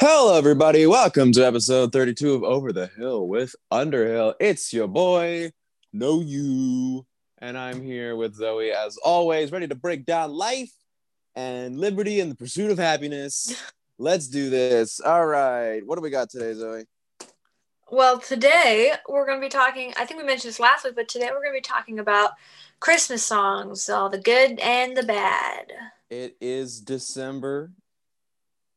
Hello, everybody. Welcome to episode 32 of Over the Hill with Underhill. It's your boy, Noah. And I'm here with Zoe, as always, ready to break down life and liberty and the pursuit of happiness. Let's do this. All right. What do we got today, Zoe? Well, today we're going to be talking. I think we mentioned this last week, but today we're going to be talking about Christmas songs, all the good and the bad. It is December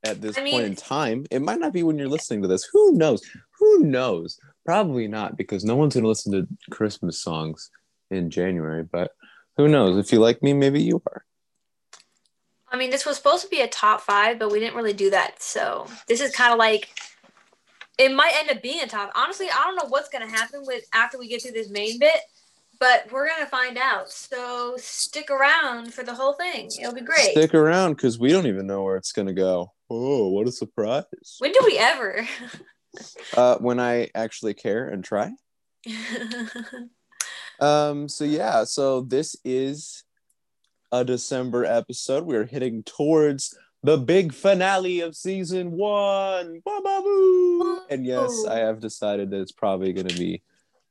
at this I mean- point in time. It might not be when you're listening to this. Who knows? Who knows? Probably not, because no one's going to listen to Christmas songs in January. But who knows? If you like me, maybe you are. I mean, this was supposed to be a top five, but we didn't really do that. So this is kind of like it might end up being a top. Honestly, I don't know what's going to happen with after we get through this main bit, but we're going to find out. So stick around for the whole thing. It'll be great. Stick around because we don't even know where it's going to go. Oh, what a surprise. when do we ever? Uh, when I actually care and try. Um, so yeah, so this is a December episode. We're hitting towards the big finale of season one. And yes, I have decided that it's probably gonna be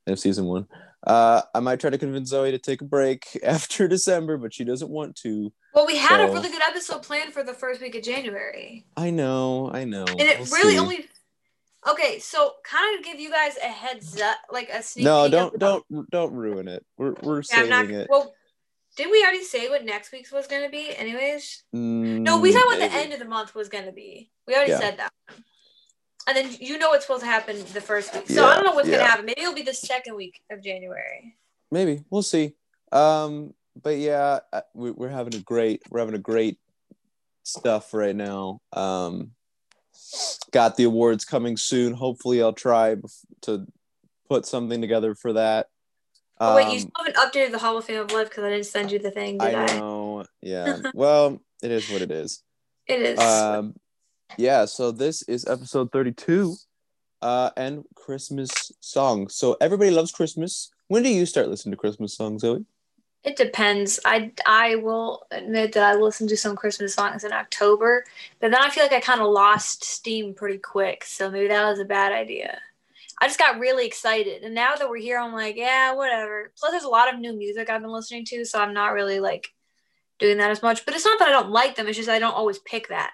in season one. Uh, I might try to convince Zoe to take a break after December, but she doesn't want to. well, we had a really good episode planned for the first week of January. I know, I know. And it We'll really see. only Okay, so kind of give you guys a heads up, like a sneak No, don't don't don't ruin it. We're we're Yeah, I'm saving not. it. Well, didn't we already say what next week's was going to be? Anyways, no, Mm, we said what the end of the month was going to be. We already Yeah. said that. And then you know what's supposed to happen the first week. So I don't know what's gonna happen. Maybe it'll be the second week of January. maybe we'll see um but yeah we, we're having a great we're having a great stuff right now um got the awards coming soon hopefully i'll try to put something together for that oh wait, you Um, still haven't updated the Hall of Fame of Life because I didn't send you the thing, did I? i know yeah well it is what it is It is. um yeah so this is episode 32 uh and christmas songs so everybody loves christmas when do you start listening to christmas songs zoe It depends. I I will admit that I listened to some Christmas songs in October, but then I feel like I kind of lost steam pretty quick. So maybe that was a bad idea. I just got really excited, and now that we're here, I'm like, yeah, whatever. Plus, there's a lot of new music I've been listening to, so I'm not really like doing that as much. But it's not that I don't like them; it's just I don't always pick that.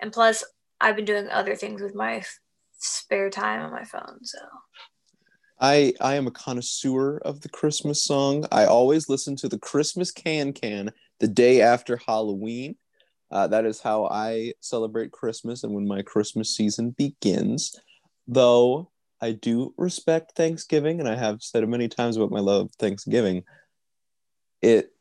And plus, I've been doing other things with my spare time on my phone. So I I am a connoisseur of the Christmas song. I always listen to the Christmas can can the day after Halloween. Uh, that is how I celebrate Christmas and when my Christmas season begins. Though I do respect Thanksgiving, and I have said it many times about my love of Thanksgiving. It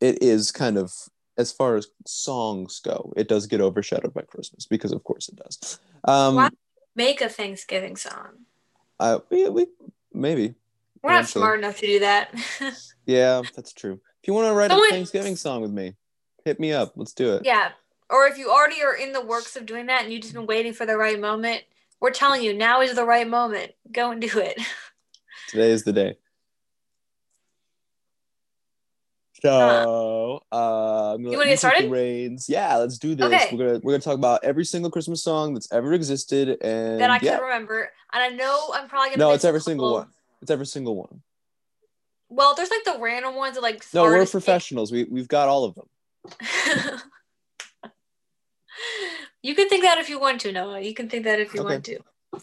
it is kind of as far as songs go, it does get overshadowed by Christmas because of course it does. Um, Why- make a Thanksgiving song. I, we, we maybe We're not Eventually. smart enough to do that. Yeah, that's true. If you want to write Someone- a Thanksgiving song with me, hit me up. Let's do it. Yeah. Or if you already are in the works of doing that and you've just been waiting for the right moment, we're telling you now is the right moment. Go and do it. Today is the day. So, uh, You wanna get started? Reins. Yeah, let's do this. Okay. We're gonna we're gonna talk about every single Christmas song that's ever existed, and that I yeah, remember. And I know I'm probably gonna no, it's every single one. It's every single one. Well, there's like the random ones that like No, we're professionals. We we've got all of them. you can think that if you want to, Noah. You can think that if you Okay. want to.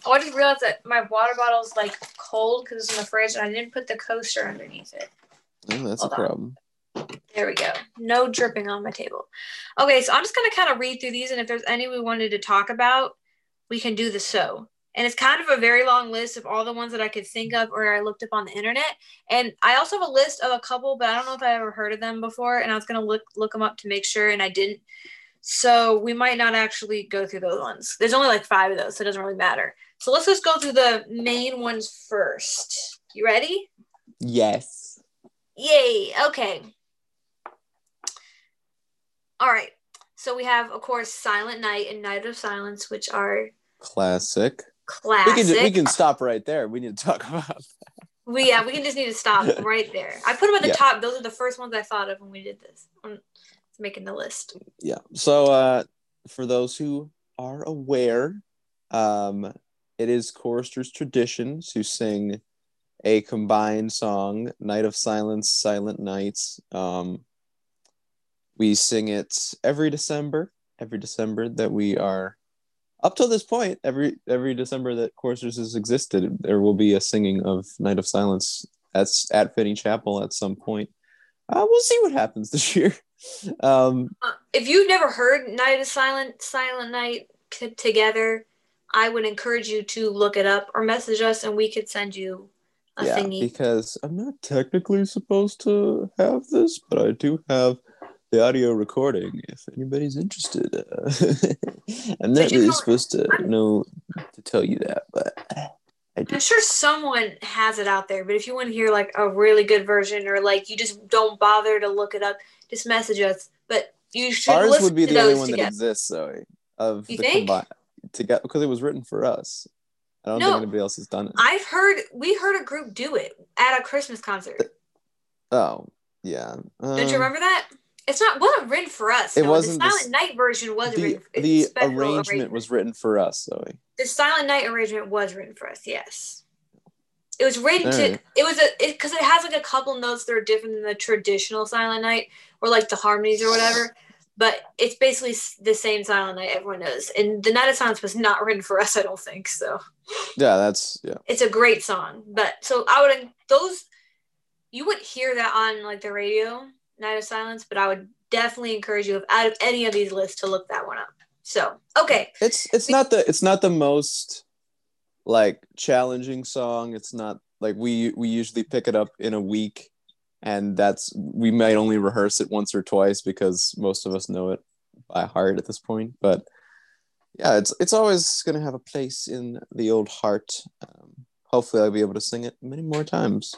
Oh, I just realized that my water bottle's like cold because it's in the fridge and I didn't put the coaster underneath it. Oh, that's Hold a on. There we go. No dripping on my table. Okay, so I'm just gonna kind of read through these, and if there's any we wanted to talk about, we can do the so. And it's kind of a very long list of all the ones that I could think of or I looked up on the internet. And I also have a list of a couple, but I don't know if I ever heard of them before. And I was gonna look look them up to make sure, and I didn't. So we might not actually go through those ones. There's only like five of those, so it doesn't really matter. So let's just go through the main ones first. You ready? Yes. Yay. Okay. All right. So we have, of course, Silent Night and Night of Silence, which are Classic. Classic. We can we can stop right there. We need to talk about. We yeah, we can just need to stop right there. I put them at the Yeah. top. Those are the first ones I thought of when we did this. I'm making the list. Yeah. So uh, for those who are aware, um, it is Chorister's tradition to sing a combined song, Night of Silence, Silent Nights. Um, we sing it every December, every December that we are up till this point, every every December that Choristers has existed, there will be a singing of Night of Silence at at Finney Chapel at some point. Uh, we'll see what happens this year. Um, Uh, if you've never heard Night of Silent Silent Night t- together, I would encourage you to look it up or message us, and we could send you a yeah, thingy. because I'm not technically supposed to have this, but I do have the audio recording if anybody's interested. Uh, I'm not really know- supposed to know to tell you that, but I do. I'm sure someone has it out there, but if you want to hear like a really good version or like you just don't bother to look it up, just message us. But you should Ours listen would be to the only one that exists, though, of You the think? together because it was written for us. I don't No. think anybody else has done it. I've heard we heard a group do it at a Christmas concert. oh, yeah. Don't you Um, remember that? It's not wasn't written for us. It no. wasn't the the Silent Night version was The, written. the a special arrangement was written for us, Zoe. the Silent Night arrangement was written for us. Yes, it was written to. It was a because it, has like a couple notes that are different than the traditional Silent Night or like the harmonies or whatever. But it's basically the same Silent Night everyone knows. And the Night of Silence was not written for us. I don't think so. Yeah, that's yeah. It's a great song. But so I would those you would hear that on like the radio, Night of Silence. But I would definitely encourage you, if out of any of these lists, to look that one up. So okay, It's it's We- not the it's not the most like challenging song. It's not like we we usually pick it up in a week and that's we might only rehearse it once or twice because most of us know it by heart at this point. But yeah, it's it's always gonna have a place in the old heart. Um, hopefully, I'll be able to sing it many more times.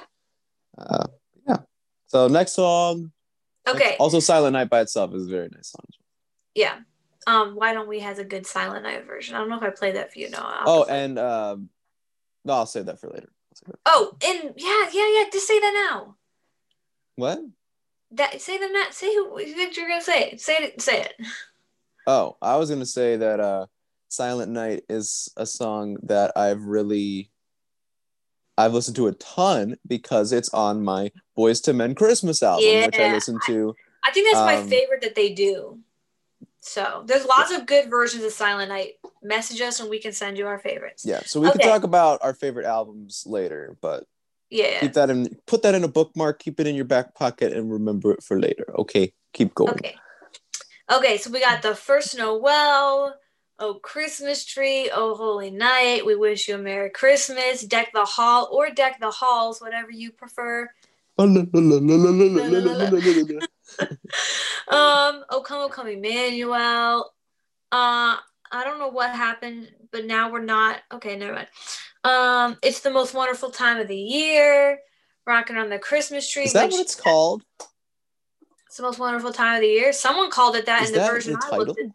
Uh, yeah. So next song. Okay, Also, Silent Night by itself is a very nice song. yeah. Um, why don't we has a good Silent Night version? I don't know if I played that for you. No. Oh, and um, no, I'll save that for later. That. oh, and yeah, yeah, yeah. Just say that now. What? That say that now. Say who what you're gonna say. Say it. Say it. Oh, I was gonna say that uh, "Silent Night" is a song that I've really, I've listened to a ton because it's on my Boyz II Men Christmas album, which I Yeah, listen to. I think that's my Um, favorite that they do. So there's lots of good versions of Silent Night. Message us and we can send you our favorites. Yeah, so we can talk about our favorite albums later, but Yeah. keep that in, put that in a bookmark, keep it in your back pocket, and remember it for later. Okay, keep going. Okay. Okay, so we got the first Noel, oh Christmas tree, oh holy night. We wish you a Merry Christmas. Deck the hall or deck the halls, whatever you prefer. Um, oh come, oh come, Emmanuel. Uh, I don't know what happened, but now we're not. Okay, never mind. Um, it's the most wonderful time of the year. Rocking on the Christmas tree. Is that which- what it's called? It's the most wonderful time of the year. Someone called it that Is in the that version the I looked at.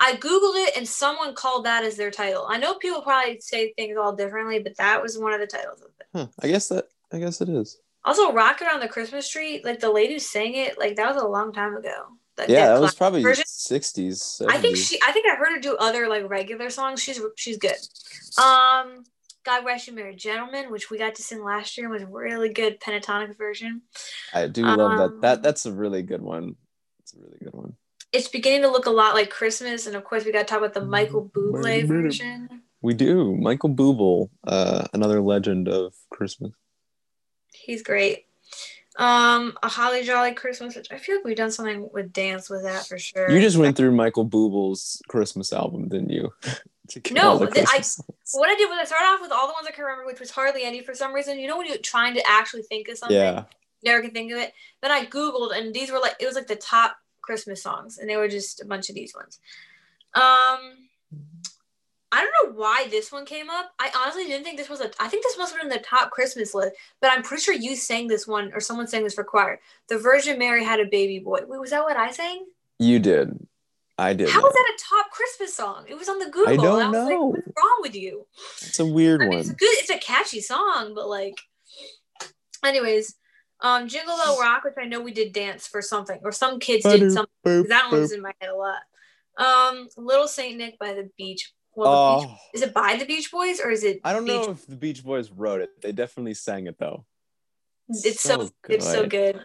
I googled it and someone called that as their title. I know people probably say things all differently, but that was one of the titles of it. Huh, I guess that. I guess it is. Also, "Rocket on the Christmas Tree," like the lady who sang it, like that was a long time ago. That, Yeah, that was probably version. sixties. I think she. I think I heard her do other like regular songs. She's she's good. Um, God rest you, merry gentlemen, which we got to sing last year was a really good Pentatonix version. I do love that. Um, That that's a really good one. It's a really good one. It's beginning to look a lot like Christmas, and of course, we got to talk about the Michael Bublé version. We do. Michael Bublé, uh, another legend of Christmas. He's great. Um, a holly jolly Christmas, which I feel like we've done something with dance with that for sure. You just went through Michael Bublé's Christmas album, didn't you? No, th- I- what I did was I started off with all the ones I can remember, which was hardly any for some reason. You know when you're trying to actually think of something, yeah, never can think of it. Then I googled, and these were like it was like the top Christmas songs, and they were just a bunch of these ones. Um, I don't know why this one came up. I honestly didn't think this was a. I think this must have been the top Christmas list, but I'm pretty sure you sang this one or someone sang this for choir. The Virgin Mary had a baby boy. Wait, was that what I sang? you did. I did. How is that a top Christmas song? It was on the Google. I don't I was know. like, what's wrong with you? It's a weird I mean, one. it's a good, it's a catchy song, but like, anyways, um, Jingle Bell Rock, which I know we did dance for something, or some kids did something. That one was in my head a lot. Um, Little Saint Nick by the Beach. Well, the Beach, Oh, is it by the Beach Boys or is it? I don't know if the Beach Boys wrote it. They definitely sang it though. It's so, so it's so good.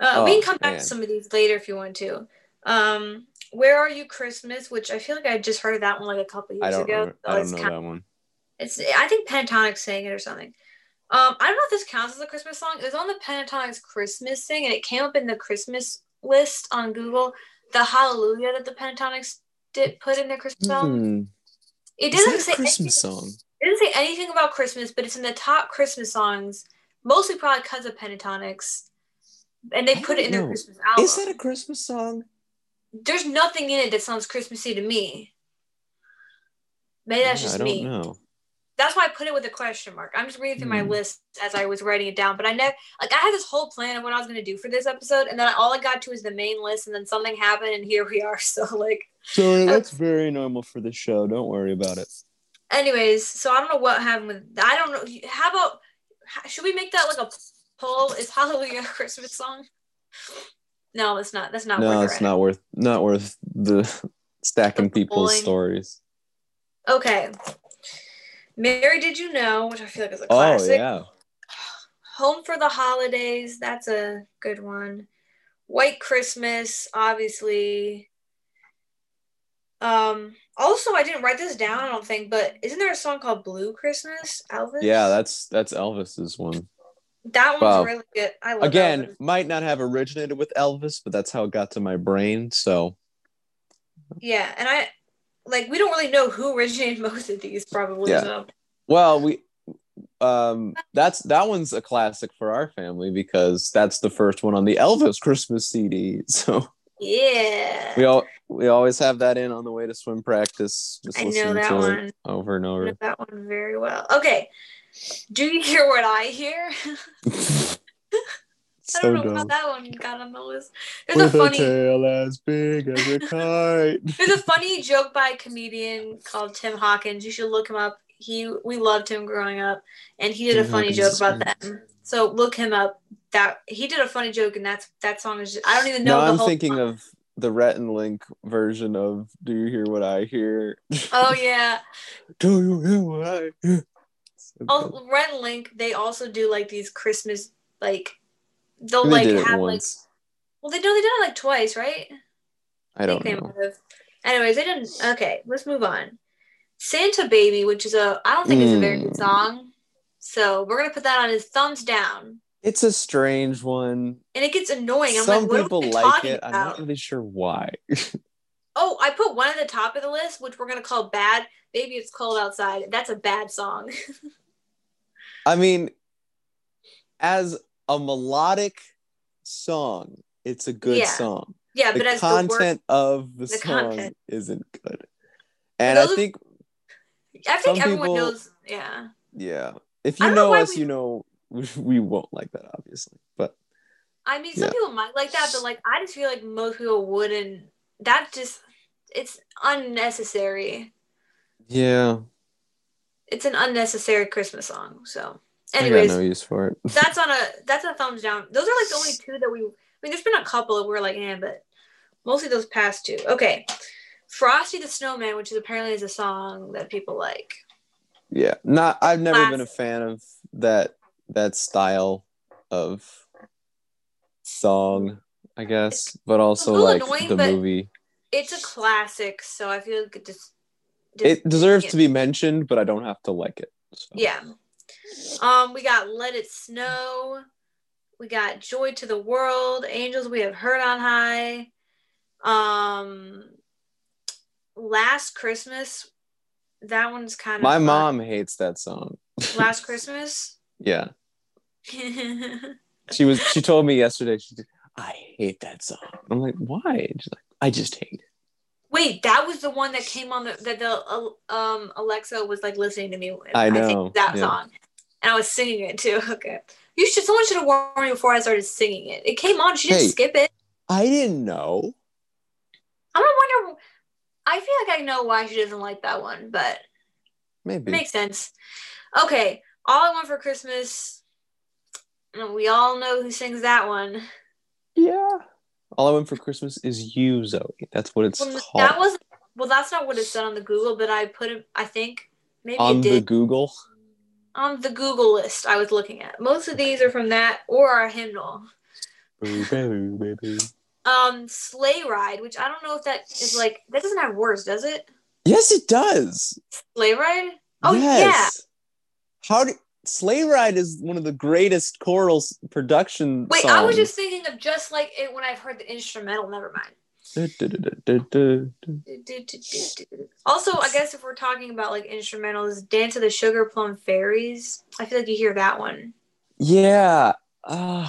Uh, we Oh, can come back man. to some of these later if you want to. Um, Where Are You Christmas, which I feel like I just heard that one like a couple years I ago. remember, I don't know that one. It's I think Pentatonix sang it or something. Um, I don't know if this counts as a Christmas song. It was on the Pentatonix's Christmas thing, and it came up in the Christmas list on Google. The Hallelujah that the Pentatonix did put in their Christmas song. Hmm. It doesn't say Christmas anything, song? It doesn't say anything about Christmas, but it's in the top Christmas songs, mostly probably because of Pentatonix. And they I put it in don't their. Christmas album. Is that a Christmas song? There's nothing in it that sounds Christmassy to me. Maybe that's Yeah, just I don't me. know. That's why I put it with a question mark. I'm just reading through my Hmm. list as I was writing it down, but I never like I had this whole plan of what I was gonna do for this episode, and then all I got to was the main list, and then something happened, and here we are. So like, Sorry, that's very normal for the show. Don't worry about it. anyways, so I don't know what happened with. I don't know. How about should we make that like a poll? Is Hallelujah a Christmas song? No, it's not. That's not. no, worth it's it. not worth not worth the stacking The people's stories. Okay. Mary, did you know? Which I feel like is a classic. Oh classic. yeah. Home for the Holidays. That's a good one. White Christmas, obviously. Um. Also, I didn't write this down. I don't think, but isn't there a song called Blue Christmas? Elvis. Yeah, that's that's Elvis's one. that one's wow. really good. I love it. Again, Elvis. might not have originated with Elvis, but that's how it got to my brain. So Yeah, and I like we don't really know who originated most of these. Probably. Yeah. So. well, we um that's that one's a classic for our family because that's the first one on the Elvis Christmas CD. So Yeah. we all we always have that in on the way to swim practice. Just I know that one. over and I know over. that one very well. Okay. Do you hear what I hear? I so don't know how that one got on the list. There's a funny tail as big as a kite. there's a funny joke by a comedian called Tim Hawkins. You should look him up. He we loved him growing up, and he did a funny Hawkins joke about them. So look him up. That he did a funny joke, and that's that song is. Just, I don't even know. No, the I'm whole thinking song. of the Rhett and Link version of "Do You Hear What I Hear?" Oh yeah. Do you hear what I hear? So. Oh, Rhett and Link. They also do like these Christmas like. They'll they like have like. Well, they know they did it like twice, right? I don't think they know. might have. Anyways, they didn't. Okay, let's move on. Santa Baby, which is a I don't think it's a very good Mm. song, so we're gonna put that on his thumbs down. It's a strange one. And it gets annoying. I'm Some like, people like it. I'm not really sure why. Oh, I put one at the top of the list, which we're gonna call bad. Baby, it's cold outside. That's a bad song. I mean, as a melodic song, it's a good Yeah, song. yeah, the but as the word, content of the, the song content. isn't good. And I think, I think everyone people- knows. Yeah, yeah, if you know know us, we- you know we won't like that, obviously. But I mean, some Yeah. people might like that, but like I just feel like most people wouldn't. That just it's unnecessary. yeah, It's an unnecessary Christmas song. So, I got anyways, no use for it. that's on a that's a thumbs down. Those are like the only two that we. I mean, there's been a couple that we're like, eh, but mostly those past two. Okay, Frosty the Snowman, which is apparently is a song that people like. Yeah, not. I've never been a fan of that that style of song, I guess, but also like annoying, the movie. It's a classic, so I feel like it just. just It deserves yeah. to be mentioned, but I don't have to like it. so. Yeah. Um, we got Let It Snow. We got Joy to the World, Angels We Have Heard on High. Um, Last Christmas. That one's kind of My fun. mom hates that song. Last Christmas. Yeah, she was. She told me yesterday. She, said, I hate that song. I'm like, why? She's like, I just hate it. Wait, that was the one that came on the that the uh, um Alexa was like listening to me. with. I know, think that yeah. song, and I was singing it too. Okay, you should. Someone should have warned me before I started singing it. It came on. She didn't Hey. skip it. I didn't know. I'm gonna wonder. I feel like I know why she doesn't like that one, but Maybe. it makes sense. Okay, all I want for Christmas. and We all know who sings that one. yeah. All I want for Christmas is you, Zoe. That's what it's Well, called. that was well. That's not what it said on the Google, but I put it. I think maybe on it the Google. On the Google list I was looking at. Most of these are from that or our hymnal. Boo, boo, boo, boo. Um, sleigh ride, which I don't know if that is like that doesn't have words, does it? Yes, it does. Sleigh ride. Oh yes. How do Sleigh Ride is one of the greatest choral s- production Wait, songs. I was just thinking of just like it when I've heard the instrumental. Never mind. Also, I guess if we're talking about like instrumentals, "Dance of the Sugar Plum Fairies," I feel like you hear that one. Yeah. Uh,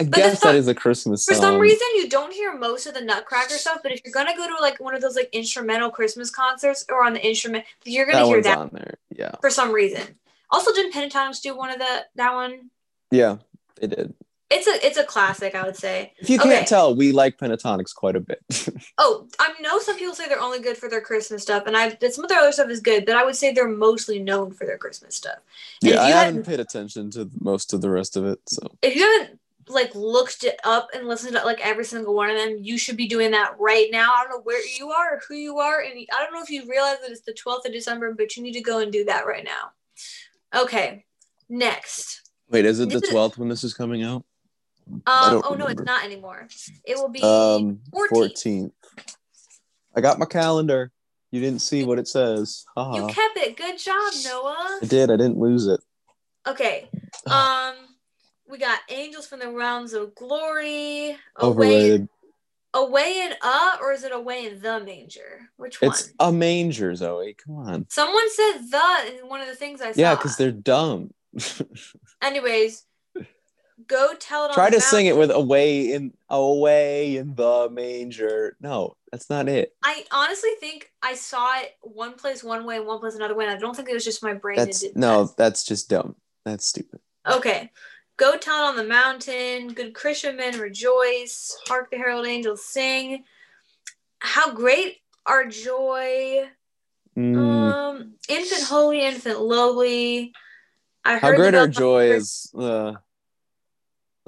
I But guess that is a Christmas For some reason, you don't hear most of the Nutcracker stuff, but if you're gonna go to like one of those like instrumental Christmas concerts or on the instrument, you're gonna that hear that on there. Yeah. for some reason. Also, didn't Pentatonix do one of the that one? Yeah, they did. It's a it's a classic, I would say. If you can't tell, we like Pentatonix quite a bit. Oh, I know some people say they're only good for their Christmas stuff, and I some of their other stuff is good, but I would say they're mostly known for their Christmas stuff. And yeah, I you haven't paid attention to most of the rest of it. So If you haven't like looked it up and listened to like every single one of them, you should be doing that right now. I don't know where you are or who you are, and I don't know if you realize that it's the 12th of December, but you need to go and do that right now. Okay, next. wait, is it the twelfth when this is coming out? Um, oh no, it's not anymore. It will be Um, 14th. fourteenth. I got my calendar. You didn't see what it says. You kept it. Good job, Noah. I did. I didn't lose it. Okay. Um, we got angels from the realms of glory. Away, Overrated. away in uh, or is it away in the manger? Which one? It's a manger, Zoe. Come on. Someone said the in one of the things I saw. Yeah, because they're dumb. Anyways, go tell it. on the Try to sing it with away in away in the manger. No, that's not it. I honestly think I saw it one place one way one place another way. And I don't think it was just my brain. That's did no, that. that's just dumb. That's stupid. Okay. Go tell it on the mountain. Good Christian men rejoice. Hark the herald angels sing. How great our joy. Mm. Um, infant holy, infant lowly. I heard How great our joy is. Uh,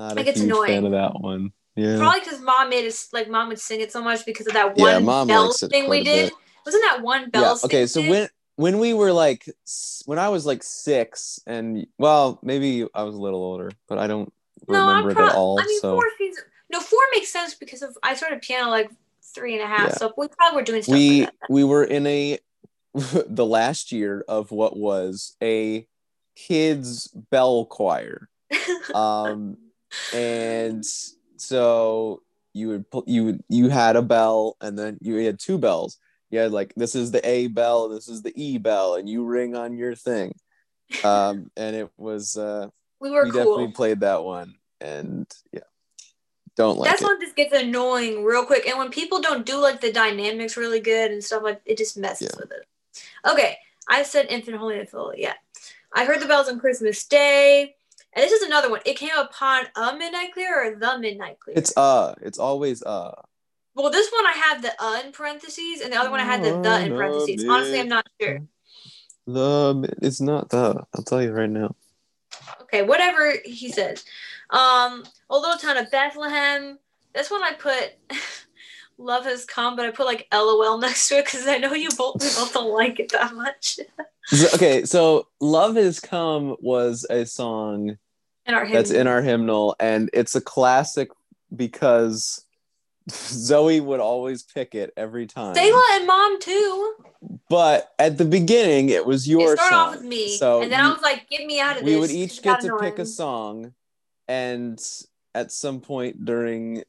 not Like, a it's huge fan of that one. Yeah. Probably because mom made us like mom would sing it so much because of that one Yeah, Mom bell thing we did. Wasn't that one bell? yeah. thing Okay. So when when we were like when I was like six and well maybe I was a little older, but I don't no, remember it at all. I mean, so four seems no four makes sense because of I started piano like three and a half, Yeah. so we probably were doing stuff we like we were in a the last year of what was a kids bell choir um and so you would you would you had a bell and then you had two bells you had like this is the a bell this is the e bell and you ring on your thing um and it was uh we were we cool. definitely played that one and yeah don't like That's it when this gets annoying real quick. And when people don't do like the dynamics really good and stuff like it just messes Yeah. with it. Okay, I said infant holy infant. Yeah, I heard the bells on Christmas Day, and this is another one. It came upon a midnight clear or the midnight clear. it's uh it's always uh well, this one I have the uh in parentheses, and the other one I had the the in parentheses. Honestly, I'm not sure. the it's not the i'll tell you right now Okay, whatever he says. Um, a little town of Bethlehem. This one I put love has come, but I put like LOL next to it because I know you both we both don't like it that much. Okay so love has come was a song In our that's in our hymnal and it's a classic because zoe would always pick it every time Selah and mom too. but at the beginning it was your it started song off with me, so and then I was like, "Get me out of we this." We would each get to pick a song and at some point during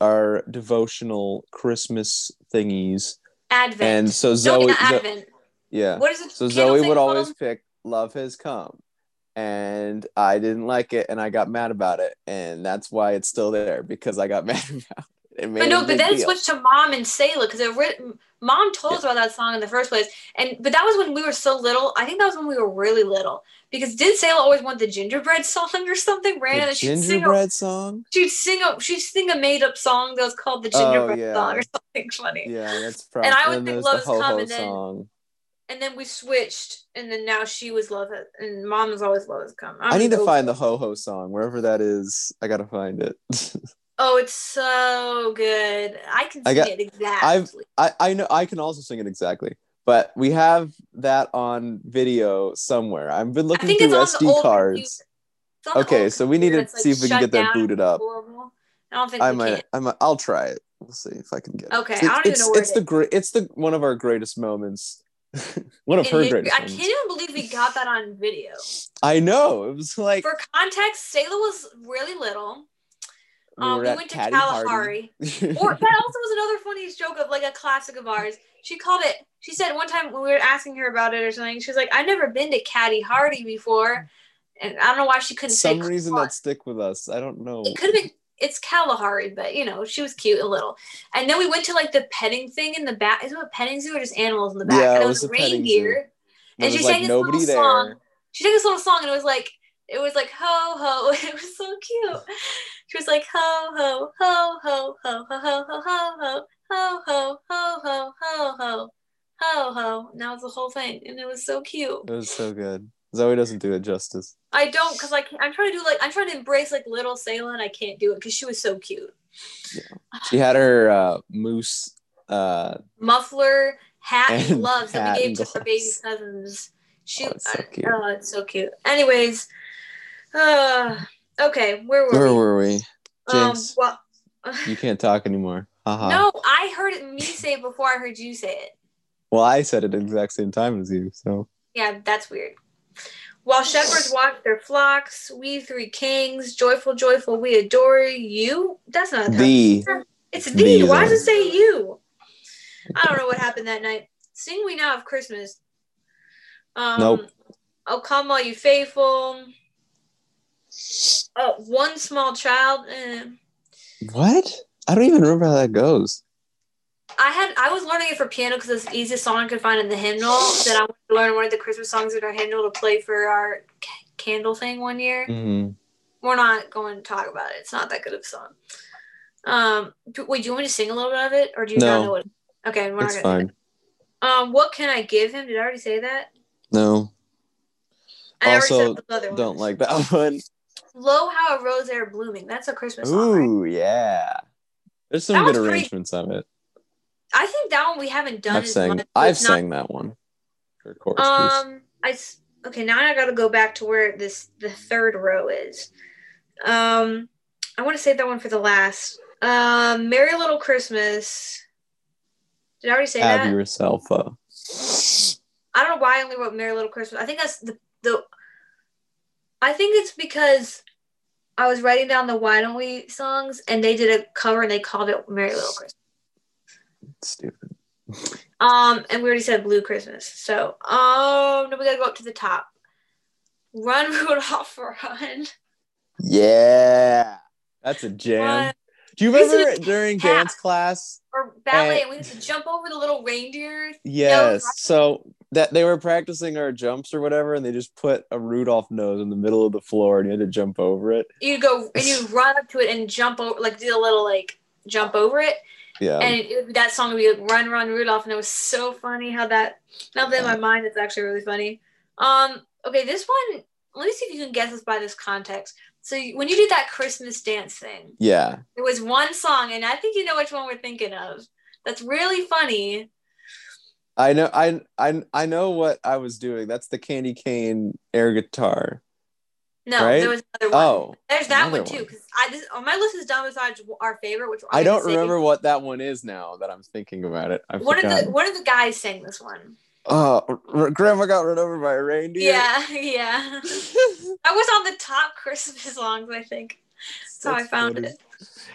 our devotional christmas thingies Advent. and so no, zoe Zo- Advent. yeah What is it? so zoe would always pick love has come and i didn't like it and i got mad about it and that's why it's still there because i got mad about it, But no, but then it deal. switched to mom and Selah because mom told us about that song in the first place, and but that was when we were so little. I think that was when we were really little because did Selah always want the gingerbread song or something random? the that she'd sing a gingerbread song she'd sing a she'd sing a made up song that was called the gingerbread Oh, yeah. song or something funny. yeah that's probably And I would think Love the Come, and then- song And then we switched, and then now she was love it, and mom was always love has come. I'm i need to find it. the ho ho song wherever that is i gotta find it Oh, it's so good. I can I sing got- it exactly. I've I, I know I can also sing it exactly, but we have that on video somewhere. I've been looking through it's on the SD cards. computer. It's on the Okay, so we need to see if we can get that booted up. horrible. I don't think I might, can. I might, I'll try it. We'll see if I can get it. Okay, It's, I don't even it's, know where it's it the great. It's the one of our greatest moments. one of her history. greatest I moments. can't even believe we got that on video. I know it was like For context, Selah was really little. We Um, we went to Kalahari. Or that also was another funniest joke of like a classic of ours. She called it. She said one time when we were asking her about it or something, she was like, "I've never been to Caddy Hardy before," and I don't know why she couldn't say. Some reason that stick with us. I don't know. it could have been. It's Kalahari, but you know she was cute a little. And then we went to like the petting thing in the back. Is it a petting zoo or just animals in the back? Yeah, and it was was a reindeer. There and she was sang this little there. song. She sang this little song and it was like it was like ho ho. It was so cute. She was like ho ho ho ho ho ho ho ho ho ho ho ho ho ho ho ho ho ho. And that was the whole thing, and it was so cute. It was so good. Zoe doesn't do it justice. I don't because like I'm trying to do like I'm trying to embrace like little Selah and I can't do it because she was so cute. She had her uh, moose. Uh, Muffler, hat, and gloves that we gave to our baby cousins. She, Oh, it's so I- cute. oh, it's so cute. Anyways, uh, okay, where were we? where we? were we? Um, well, you can't talk anymore. Haha. no, I heard it, me say it before I heard you say it. Well, I said it at the exact same time as you. So Yeah, that's weird. While shepherds watch their flocks, we three kings, joyful, joyful, we adore you. That's not the It's the thee. Why does it say you? I don't know what happened that night. Sing we now of Christmas. Um, Nope. Oh, come all you faithful. Oh, one small child. eh. what? I don't even remember how that goes. I had I was learning it for piano because it's the easiest song I could find in the hymnal. Then I wanted to learn one of the Christmas songs in our hymnal to play for our c- candle thing one year. hmm We're not going to talk about it. It's not that good of a song. Um, do, wait, do you want me to sing a little bit of it, or do you No. not know what? Okay, we're It's not gonna. fine. Um, what can I give him? Did I already say that? No, I Also, said don't like that one. Lo, how a rose are blooming. That's a Christmas song. Right? Ooh, yeah. There's some That good was pretty- arrangements of it. I think that one we haven't done I've sang. I've it's not- that one. For chorus. Um, I okay. Now I got to go back to where this the third row is. Um, I want to save that one for the last. Um, Merry Little Christmas. Did I already say Have that? yourself a. I don't know why I only wrote Merry Little Christmas. I think that's the the. I think it's because I was writing down the Why Don't We songs, and they did a cover and they called it Merry Little Christmas. Stupid. Um, and we already said Blue Christmas. So, um, now we gotta go up to the top. Run, Rudolph, run. Yeah, that's a jam. Run. Do you We used to remember during dance class? Or ballet, And- we used to jump over the little reindeer. Yes. So that they were practicing our jumps or whatever, and they just put a Rudolph nose in the middle of the floor, and you had to jump over it. You go and you run up to it and jump over, like do a little like jump over it, Yeah. and it, that song would be like "Run, Run, Rudolph," and it was so funny how that. Now that in my mind, it's actually really funny. Um. Okay, this one. Let me see if you can guess this by this context. So when you did that Christmas dance thing, yeah. it was one song, and I think you know which one we're thinking of. That's really funny. I know. I I I know what I was doing. That's the candy cane air guitar. No, Right? there was another one. Oh, There's that one too, because I this on my list is done besides our favorite, which I don't remember what that one is now that I'm thinking about it. I One of the one of the guys sang this one. Oh, R- Grandma got run over by a reindeer. Yeah, yeah. I was on the top Christmas songs, I think. That's how I found funny. it.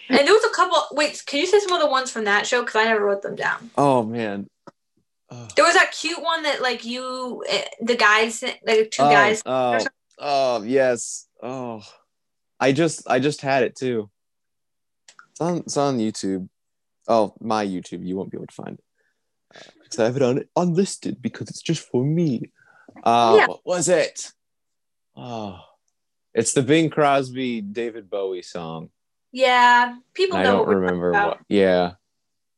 And there was a couple. Wait, can you say some of the ones from that show? Because I never wrote them down. Oh man. Oh. There was that cute one that like you, eh, the guys, like two oh, guys. Oh, oh yes. Oh, I just I just had it too. It's on it's on YouTube. Oh, my YouTube. You won't be able to find it. Uh, 'cause I have it on unlisted because it's just for me. Uh, Yeah. What was it? Oh, it's the Bing Crosby David Bowie song. Yeah, people I don't remember about. what. Yeah,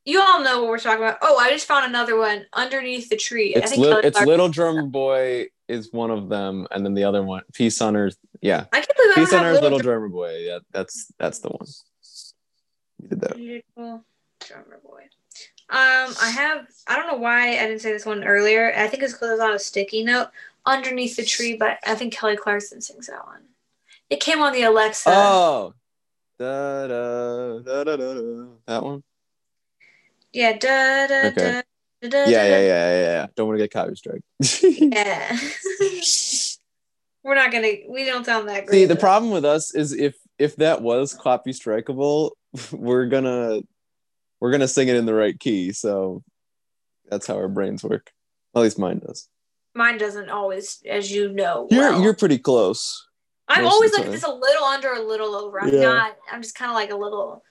You all know what we're talking about. Oh, I just found another one underneath the tree. I it's think li- it's Little Drummer Boy is one of them, and then the other one, Peace on Earth. Yeah, I can't believe Peace don't on Earth, little. Little Drummer Boy. Yeah, that's that's the one. You did that. Beautiful drummer boy. Um, I have. I don't know why I didn't say this one earlier. I think it's because it's on a sticky note underneath the tree. But I think Kelly Clarkson sings that one. It came on the Alexa. Oh. Da, da, da, da, da, da. That one? Yeah. Da, da, Okay. da, da, Yeah, da, yeah, yeah, yeah, yeah. Don't want to get copy strike. Yeah. We're not gonna. We don't sound that great. See, the problem with us is if if that was copy strikeable, we're gonna we're gonna sing it in the right key. So that's how our brains work. At least mine does. Mine doesn't always, as you know. You're well. you're pretty close. I'm always like just a little under, a little over. I'm Yeah. not. I'm just kind of like a little.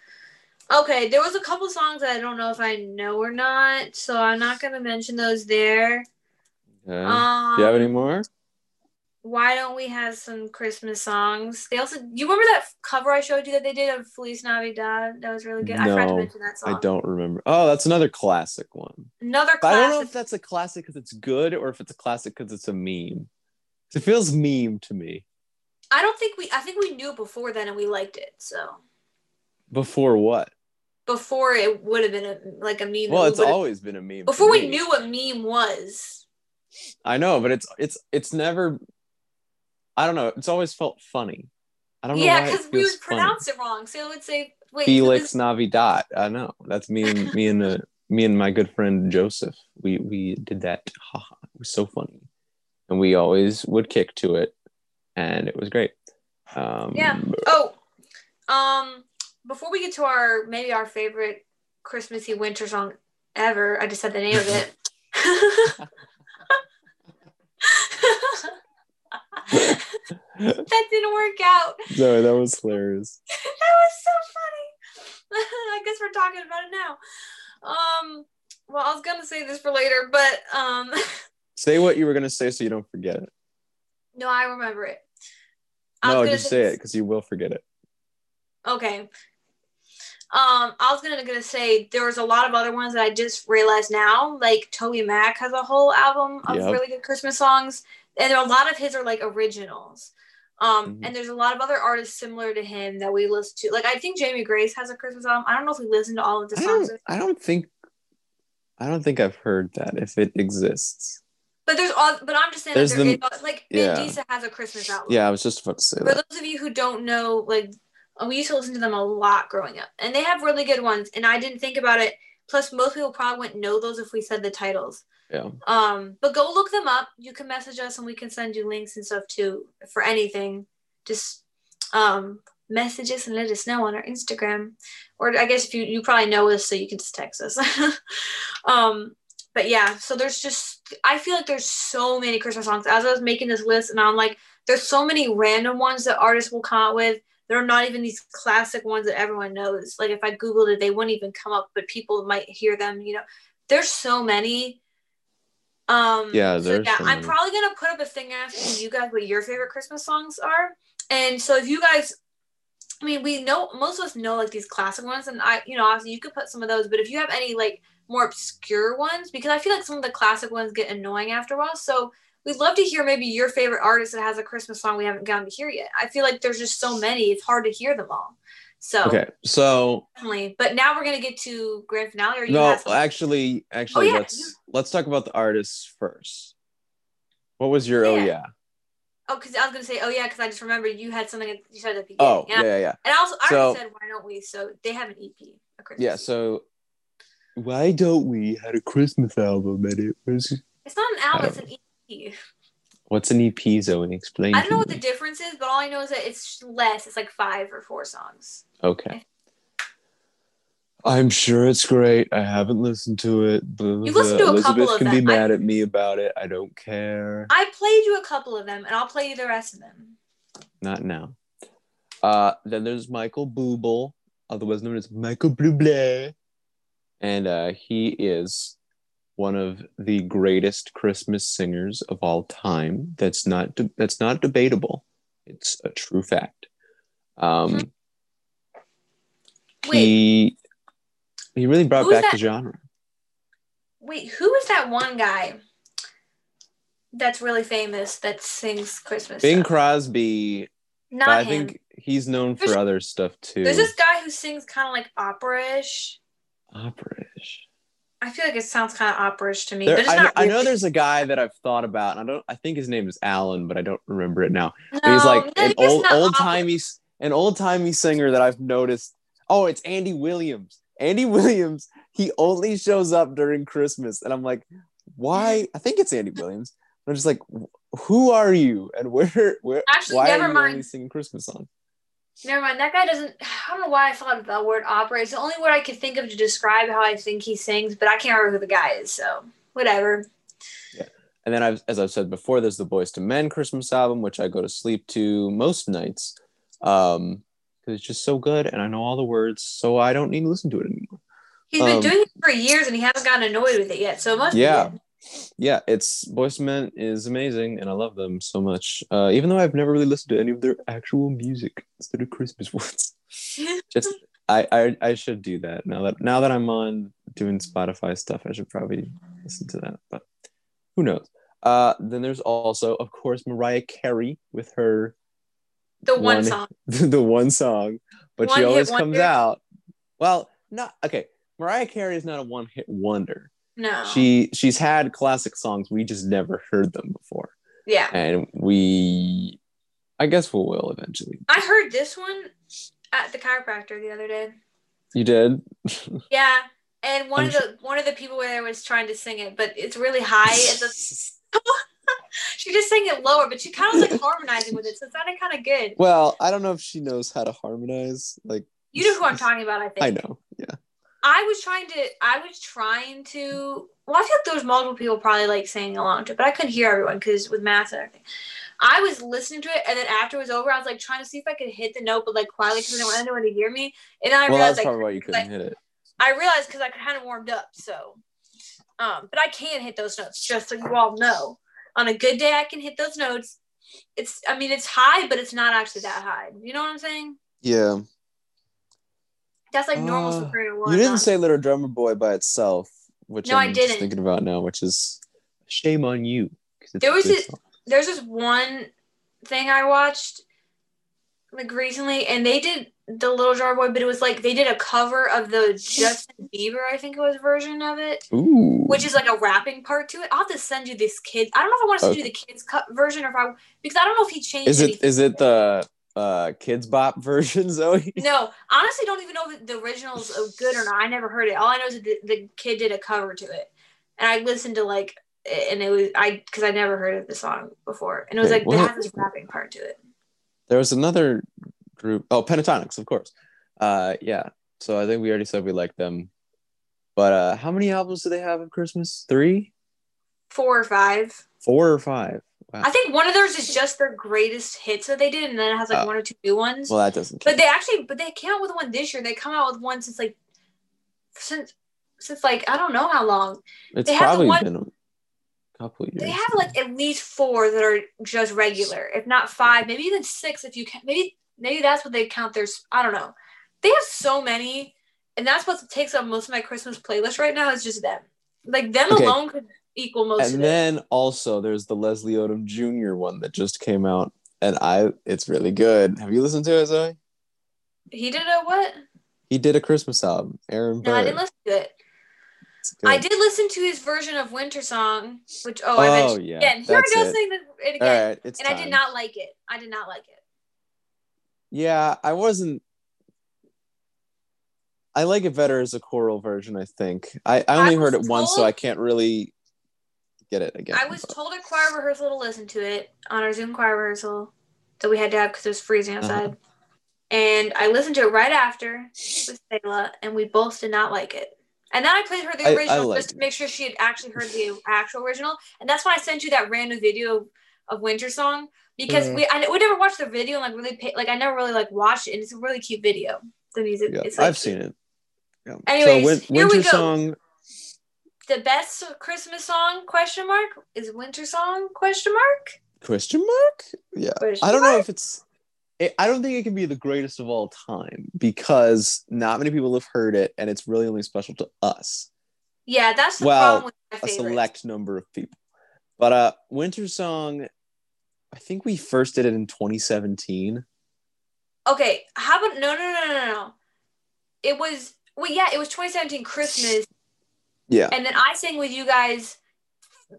Okay, there was a couple songs that I don't know if I know or not, so I'm not gonna mention those there. Okay. Um, Do you have any more? Why don't we have some Christmas songs? They also. You remember that cover I showed you that they did of Feliz Navidad? That was really good. I forgot to mention that song. I don't remember. Oh, that's another classic one. Another But I don't know if that's a classic because it's good or if it's a classic because it's a meme. It feels meme to me. I don't think we. I think we knew it before then, and we liked it. So Before what? Before it would have been a, like a meme. Well, it's always been a meme. before we me. knew what meme was. I know, but it's it's it's never. I don't know. It's always felt funny. I don't know Yeah, because we would funny. pronounce it wrong. So it would say, wait, Felix who's- Navidad. I know. That's me and me and uh, me and my good friend Joseph. We we did that. Haha, it was so funny, and we always would kick to it, and it was great. Um, Yeah. Oh, um, before we get to our maybe our favorite Christmassy winter song ever, I just said the name of it. that didn't work out. No, that was hilarious. That was so funny. I guess we're talking about it now. Um, well, I was gonna say this for later, but um, Say what you were gonna say so you don't forget it. no, I remember it. I No, just say it because you will forget it. Okay. Um, I was gonna, gonna say there was a lot of other ones that I just realized now. Like TobyMac has a whole album of Yep. really good Christmas songs, and a lot of his are like originals. Um, Mhm. and there's a lot of other artists similar to him that we listen to. Like I think Jamie Grace has a Christmas album. I don't know if we listen to all of the I songs, don't. I don't think. I don't think I've heard that if it exists. but there's all. But I'm just saying There's that there the- is, like yeah. Disa has a Christmas album. Yeah, I was just about to say For that. those of you who don't know, like we used to listen to them a lot growing up, and they have really good ones. And I didn't think about it. Plus, most people probably wouldn't know those if we said the titles. Yeah. Um, but go look them up. You can message us, and we can send you links and stuff too for anything. Just um, message us and let us know on our Instagram, or I guess if you you probably know us, so you can just text us. um, but yeah, so there's just I feel like there's so many Christmas songs. As I was making this list, and I'm like, there's so many random ones that artists will come out with. They're not even these classic ones that everyone knows. Like if I googled it, they wouldn't even come up, but people might hear them. You know, there's so many. Um, Yeah, so yeah, so I'm probably gonna put up a thing asking you guys what your favorite Christmas songs are. And so if you guys, I mean, we know most of us know like these classic ones, and I, you know, obviously you could put some of those. But if you have any like more obscure ones, because I feel like some of the classic ones get annoying after a while. So we'd love to hear maybe your favorite artist that has a Christmas song we haven't gotten to hear yet. I feel like there's just so many; it's hard to hear them all. So Okay, so definitely. But now we're gonna get to grand finale. Or you no, actually, actually, Oh, yeah, let's let's talk about the artists first. What was your? Oh, oh Yeah. yeah. oh, because I was gonna say, oh yeah, because I just remembered you had something you said at the oh, beginning. Oh yeah. yeah, yeah. And also, I So- already said, why don't we? So they have an EP, a Christmas. Yeah. So why don't we had a Christmas album and it was it's not an album; it's an EP. what's an EP? Zoe, explain. I don't to know what the difference is, but all I know is that it's less. It's like five or four songs. Okay. I'm sure it's great. I haven't listened to it. Blah, You listened to a Elizabeth couple of them. You can be them. I- mad at me about it. I don't care. I played you a couple of them, and I'll play you the rest of them. Not now. Uh, then there's Michael Bublé, otherwise known as Michael Bublé, and uh, he is one of the greatest Christmas singers of all time. That's not de- that's not debatable. It's a true fact. Um, Wait, he he really brought Who's back that? the genre. wait, who is that one guy that's really famous that sings Christmas? Bing stuff? Crosby Not I him. think he's known for There's- other stuff too. There's this guy who sings kind of like opera-ish. Opera-ish. I feel like it sounds kind of opera-ish to me, There- I, not. I know there's a guy that I've thought about. And I don't. I think his name is Alan, but I don't remember it now. No, But he's like an old old timey an old timey singer that I've noticed. Oh, it's Andy Williams. Andy Williams. He only shows up during Christmas, and I'm like, why? Mm-hmm. I think it's Andy Williams. And I'm just like, who are you, and where? Where? Actually, why never are you mind. only singing Christmas songs? Never mind. That guy doesn't. I don't know why I thought of the word opera. It's the only word I could think of to describe how I think he sings, but I can't remember who the guy is. So whatever. Yeah. And then, I've, as I've said before, there's the Boyz II Men Christmas album, which I go to sleep to most nights, um, because it's just so good, and I know all the words, so I don't need to listen to it anymore. He's been Um, doing it for years and he hasn't gotten annoyed with it yet. So it must Yeah. be. Yeah, it's Boys Men is amazing, and I love them so much. Uh, even though I've never really listened to any of their actual music instead of Christmas ones. Just I, I I should do that now that now that I'm on doing Spotify stuff. I should probably listen to that, but who knows? Uh, then there's also, of course, Mariah Carey with her the one, One- song. the one song, but One she always comes wonder? out. Well, not okay. Mariah Carey is not a one hit wonder. No. She she's had classic songs. We just never heard them before, Yeah. and we, I guess we will eventually. I heard this one at the chiropractor the other day. You did. Yeah. And one I'm of the one of the people there was trying to sing it, but it's really high. She just sang it lower, but she kind of was like harmonizing with it, so it sounded kind of good. well, I don't know if she knows how to harmonize. Like You know who I'm talking about, I think. I know. Yeah. I was trying to I was trying to well, I feel like there was multiple people probably like singing along to it, but I couldn't hear everyone because with math and everything. I was listening to it and then after it was over, I was like trying to see if I could hit the note but like quietly because I didn't want anyone to hear me. And then I well, realized that's like probably why you couldn't hit it. I realized because I kind of warmed up, so um, but I can hit those notes, just so you all know. On a good day I can hit those notes. It's I mean it's high, but it's not actually that high. You know what I'm saying? Yeah. That's like normal Uh, superior. You didn't not- say Little Drummer Boy by itself, which No, I I'm just didn't. thinking about now, which is shame on you. There was a- there's this one thing I watched like recently, and they did the Little Drummer Boy, but it was like they did a cover of the Justin Bieber, I think it was version of it, Ooh. which is like a rapping part to it. I'll have to send you this kid. I don't know if I want to send you the kids cut version or if I because I don't know if he changed is it anything. is it the uh Kidz Bop version, Zoe? no, honestly, don't even know if the original's good or not. I never heard it. All I know is that the, the kid did a cover to it, and I listened to like, and it was I because I never heard of the song before, and it was Okay, like it has this rapping part to it. There was another group. Oh, Pentatonix, of course. Uh, yeah. So I think we already said we like them. But uh, how many albums do they have of Christmas? Three, Four or five. four, or five? Wow. I think one of theirs is just their greatest hits that they did, and then it has like Oh. one or two new ones. Well, that doesn't. Count. but they actually, but they came out with one this year. They come out with one since like since since like I don't know how long. It's they probably one- been a couple years. They have like at least four that are just regular, if not five, maybe even six if you can. Maybe maybe that's what they count. There's I don't know. They have so many, and that's what takes up most of my Christmas playlist right now. Is just them. Like them Okay. alone could equal and then also there's the Leslie Odom Jr. one that just came out, and I it's really good. Have you listened to it, Zoe? He did a what? He did a Christmas album. Aaron No, I didn't listen to it. I did listen to his version of Winter Song, which oh, Oh, I mentioned yeah, again. Here I go it. saying it again, right, and I did not like it. I did not like it. Yeah, I wasn't. I like it better as a choral version. I think I, I only I heard it once, so I can't really get it again. I was but- told at choir rehearsal to listen to it on our Zoom choir rehearsal that we had to have because it was freezing Uh-huh. outside. And I listened to it right after with Selah, and we both did not like it. And then I played her I- the I original liked just to it. make sure she had actually heard the actual original. And that's why I sent you that random video of, of Winter Song because Mhm. we I we never watched the video and like really pay, like I never really like watched it. And it's a really cute video. The music, Yeah, it's like I've seen it. Yeah. Anyways, so here we Winter go. Song. The best Christmas song question mark is Winter Song question mark. Question mark? Yeah. Question I don't know if it's. It, I don't think it can be the greatest of all time because not many people have heard it, and it's really only special to us, Yeah, that's the Well, problem with a select number of people. But uh, Winter Song, I think we first did it in 2017. Okay, how about no, no, no, no, no. It was well, yeah, it was 2017 Christmas, Yeah. and then I sang with you guys.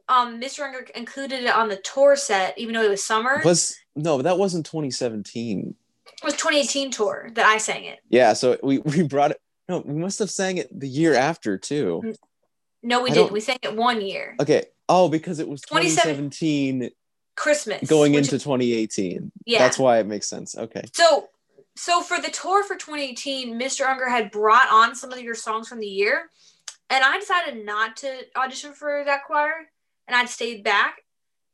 Um, Mr. Unger included it on the tour set, even though it was summer. Was no, that wasn't 2017. It was 2018 tour that I sang it. Yeah, so we we brought it. No, we must have sang it the year after too. No, we I didn't. don't- We sang it one year, Okay. Oh, because it was 2017 Christmas. going into 2018. Yeah. That's why it makes sense. Okay. So, so for the tour for 2018, Mr. Unger had brought on some of your songs from the year, and I decided not to audition for that choir, and I'd stayed back,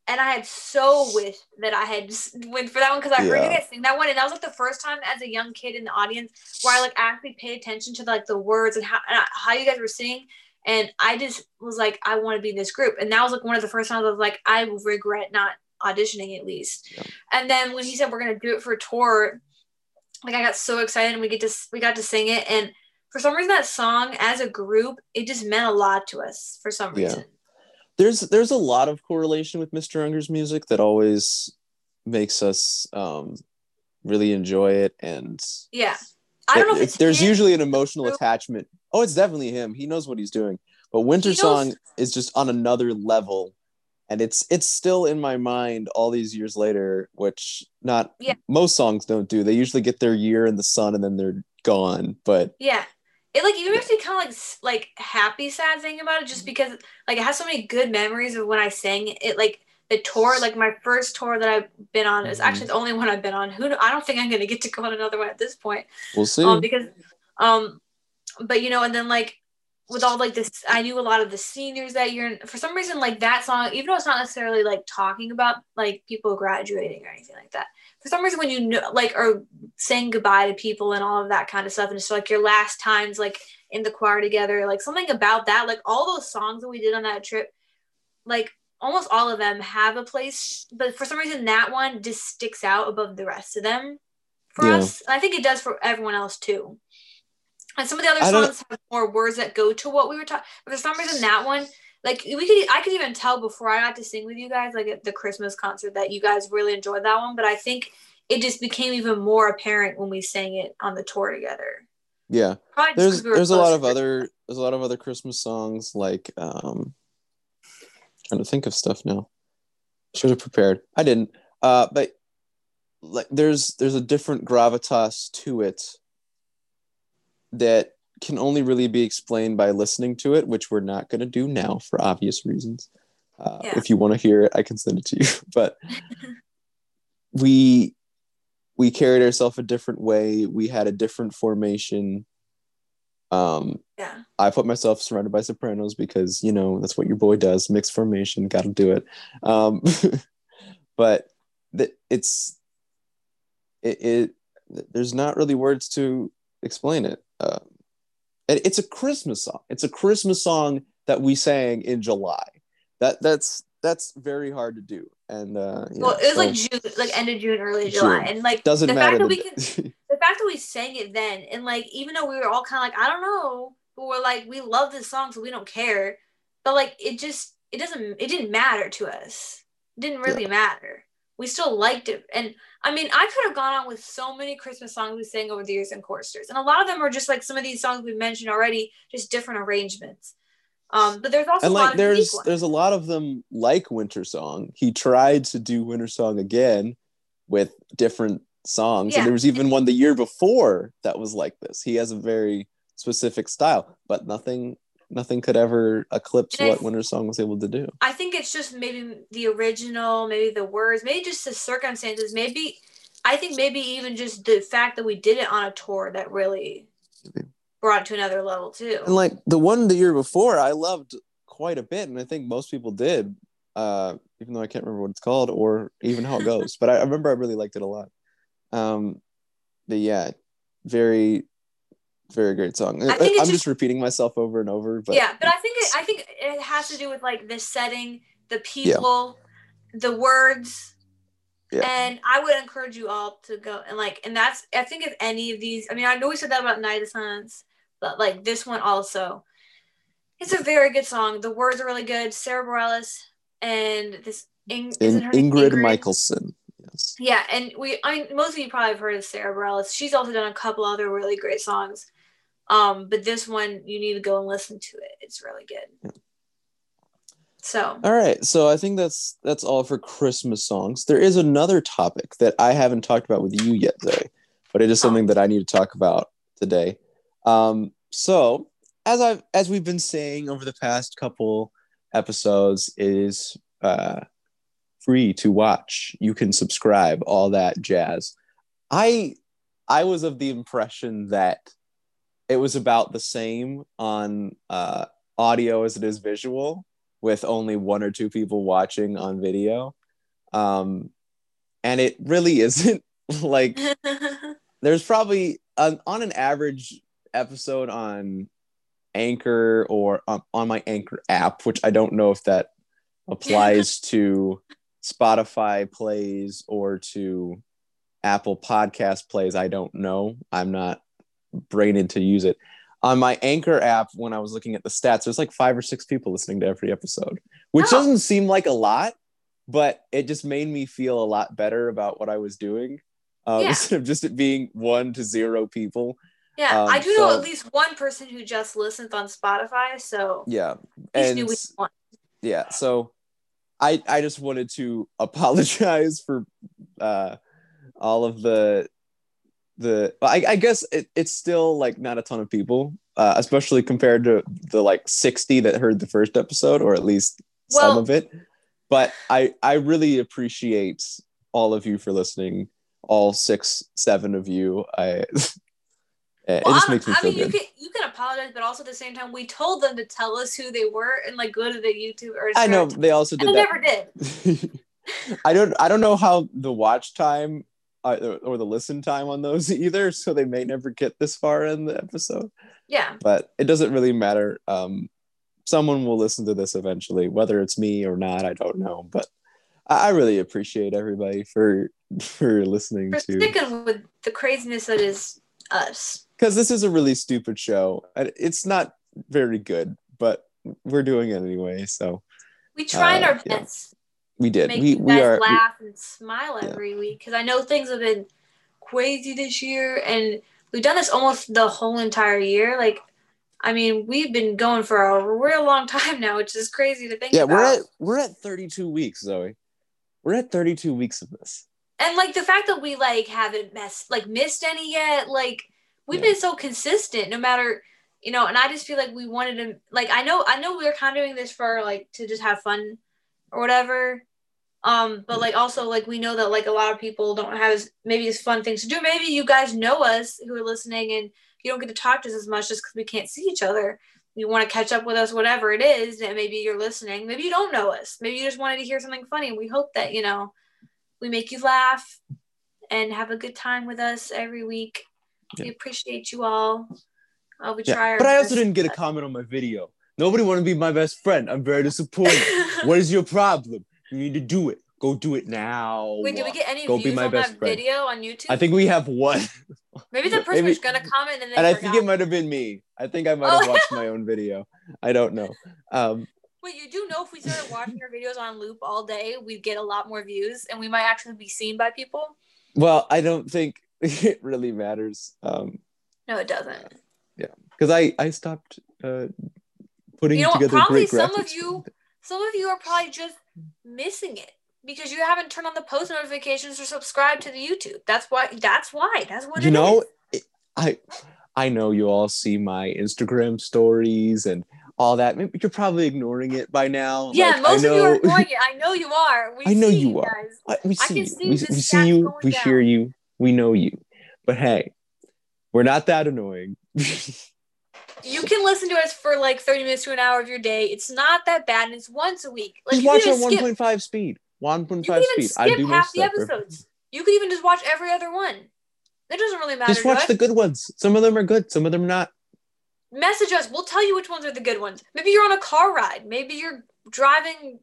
and I had so wished that I had just went for that one because I heard you guys sing that one, and that was like the first time as a young kid in the audience where I like actually paid attention to like the words and how and how you guys were singing. And I just was like, I want to be in this group. And that was like one of the first times I was like, I regret not auditioning at least. Yeah. And then when he said we're gonna do it for a tour, like I got so excited and we get to we got to sing it. And for some reason that song as a group, it just meant a lot to us for some reason Yeah. There's there's a lot of correlation with Mr. Unger's music that always makes us um really enjoy it and Yeah. I don't know if it's there's him. usually an emotional attachment. Oh, it's definitely him. He knows what he's doing. But Winter Song is just on another level. And it's it's still in my mind all these years later, which not Yeah. most songs don't do. They usually get their year in the sun and then they're gone. But Yeah. It like even makes me kind of like like happy sad thing about it just because like it has so many good memories of when I sang it like the tour like my first tour that I've been on is actually the only one I've been on. Who I don't think I'm gonna get to go on another one at this point. we'll see. Um because um but you know and then like with all like this I knew a lot of the seniors that year and for some reason like that song even though it's not necessarily like talking about like people graduating or anything like that for some reason when you know like are saying goodbye to people and all of that kind of stuff and it's like your last times like in the choir together like something about that like all those songs that we did on that trip like almost all of them have a place but for some reason that one just sticks out above the rest of them for Yeah. us and i think it does for everyone else too and some of the other I songs have more words that go to what we were talking but for some reason that one like we could i could even tell before i got to sing with you guys like at the christmas concert that you guys really enjoyed that one but i think it just became even more apparent when we sang it on the tour together yeah. Probably There's we there's a lot of other there's a lot of other Christmas songs like um trying to think of stuff now. Should have prepared. I didn't. Uh but like there's there's a different gravitas to it that can only really be explained by listening to it, which we're not going to do now for obvious reasons. Uh, Yeah. If you want to hear it, I can send it to you. But we we carried ourselves a different way. We had a different formation. Um, yeah I put myself surrounded by sopranos because you know that's what your boy does. Mixed formation, got to do it. Um, but the, it's it, it. There's not really words to explain it. Uh, it. It's a Christmas song. It's a Christmas song that we sang in July. That that's that's very hard to do. And uh, yeah, well, it was so like June, like end of June, early July, June. and like doesn't the matter. fact that we can, the fact that we sang it then, and like even though we were all kind of like I don't know, but we're like we love this song, so we don't care. But like it just it doesn't it didn't matter to us. It didn't really matter. We still liked it, and I mean I could have gone on with so many Christmas songs we sang over the years in choristers, and a lot of them are just like some of these songs we mentioned already, just different arrangements. Um, but there's also and a lot like there's there's a lot of them like winter song he tried to do winter song again with different songs Yeah. and there was even one the year before that was like this he has a very specific style but nothing nothing could ever eclipse And what th- winter song was able to do I think it's just maybe the original, maybe the words, maybe just the circumstances, maybe I think maybe even just the fact that we did it on a tour that really Maybe. brought it to another level too. and like the one the year before i loved quite a bit and i think most people did uh even though i can't remember what it's called or even how it goes but I, I remember i really liked it a lot um but yeah very very great song I I'm just- just repeating myself over and over but yeah, but I think it, I think it has to do with like the setting, the people, the words. Yeah. And I would encourage you all to go and like, and that's I think if any of these, I mean, I know we said that about Night of Silence, but like this one also, it's a very good song. The words are really good. Sara Bareilles and this In, her name? ingrid, michaelson Yeah, and we I mean most of you probably have heard of Sara Bareilles. She's also done a couple other really great songs. Um, but this one you need to go and listen to it. It's really good. So All right, so I think that's that's all for Christmas songs. There is another topic that I haven't talked about with you yet, Zoe, but it is something that I need to talk about today. Um, so as I've as we've been saying over the past couple episodes, it is uh, free to watch. You can subscribe, all that jazz. I I was of the impression that it was about the same on uh, audio as it is visual with only one or two people watching on video. Um, and it really isn't like there's probably um, on an average episode on Anchor or um, on my Anchor app, which I don't know if that applies to Spotify plays or to Apple Podcast plays. I don't know. I'm not brained to use it on my anchor app when i was looking at the stats there's like five or six people listening to every episode which Oh. doesn't seem like a lot but it just made me feel a lot better about what i was doing uh, Yeah. instead of just it being one to zero people yeah, Um, I do know at least one person who just listens on Spotify, so yeah and yeah so i i just wanted to apologize for uh all of the the i, I guess it, it's still like not a ton of people uh, especially compared to the like 60 that heard the first episode or at least some of it but i i really appreciate all of you for listening all six seven of you i it Well, just makes me I feel mean, you can you can apologize, but also at the same time, we told them to tell us who they were and like go to the YouTube or something. i know they also did and they that never did. I don't I don't know how the watch time or the listen time on those either, so they may never get this far in the episode. Yeah, But it doesn't really matter. Um, someone will listen to this eventually, whether it's me or not. I don't know, but I, really appreciate everybody for for listening for to sticking with the craziness that is us. because this is a really stupid show. It's not very good, but we're doing it anyway. So We tried Uh, our best we did. make We you we guys are. we- laugh and smile Yeah. every week because I know things have been crazy this year, and we've done this almost the whole entire year. Like, I mean, we've been going for a real long time now, which is crazy to think yeah, about. we're at we're at 32 weeks, Zoe. We're at 32 weeks of this. and like the fact that we like haven't messed like missed any yet like we've Yeah. been so consistent no matter you know and i just feel like we wanted to like i know i know we are kind of doing this for like to just have fun or whatever um but like also like we know that like a lot of people don't have as maybe as fun things to do maybe you guys know us who are listening and you don't get to talk to us as much just because we can't see each other you want to catch up with us whatever it is and maybe you're listening maybe you don't know us maybe you just wanted to hear something funny we hope that you know we make you laugh and have a good time with us every week. We appreciate you all. Uh, we try Yeah. our But I also didn't get a comment on my video. Nobody want to be my best friend. I'm very disappointed. what is your problem? You need to do it. Go do it now. Wait, did we get any Go be views my on best that friend. video on YouTube? I think we have one. maybe the person maybe- was gonna comment and then and I think it might have been me. I think I might have Oh. watched my own video. I don't know. Um, Wait, you do know if we started watching our videos on loop all day, we'd get a lot more views and we might actually be seen by people? well, I don't think it really matters. Um, No, it doesn't. Yeah, because I I stopped uh, putting You know what? together Probably great some of graphics. you, some of you are probably just missing it because you haven't turned on the post notifications or subscribed to the YouTube. That's why. That's why. That's what you it know is. it- i i know you all see my instagram stories and all that Maybe you're probably ignoring it by now Yeah, Like, I most of you know- are ignoring it. I know you are. We I know see you you are. guys. I- we see can you see we, we see you we down. hear you we know you but hey we're not that annoying You can listen to us for like 30 minutes to an hour of your day. It's not that bad, and it's once a week. Like just watch skip, 1.5 speed 1.5 you can even speed i do half the episodes. You could even just watch every other one. That doesn't really matter. just watch the good ones some of them are good some of them not Message us. We'll tell you which ones are the good ones. Maybe you're on a car ride. Maybe you're driving.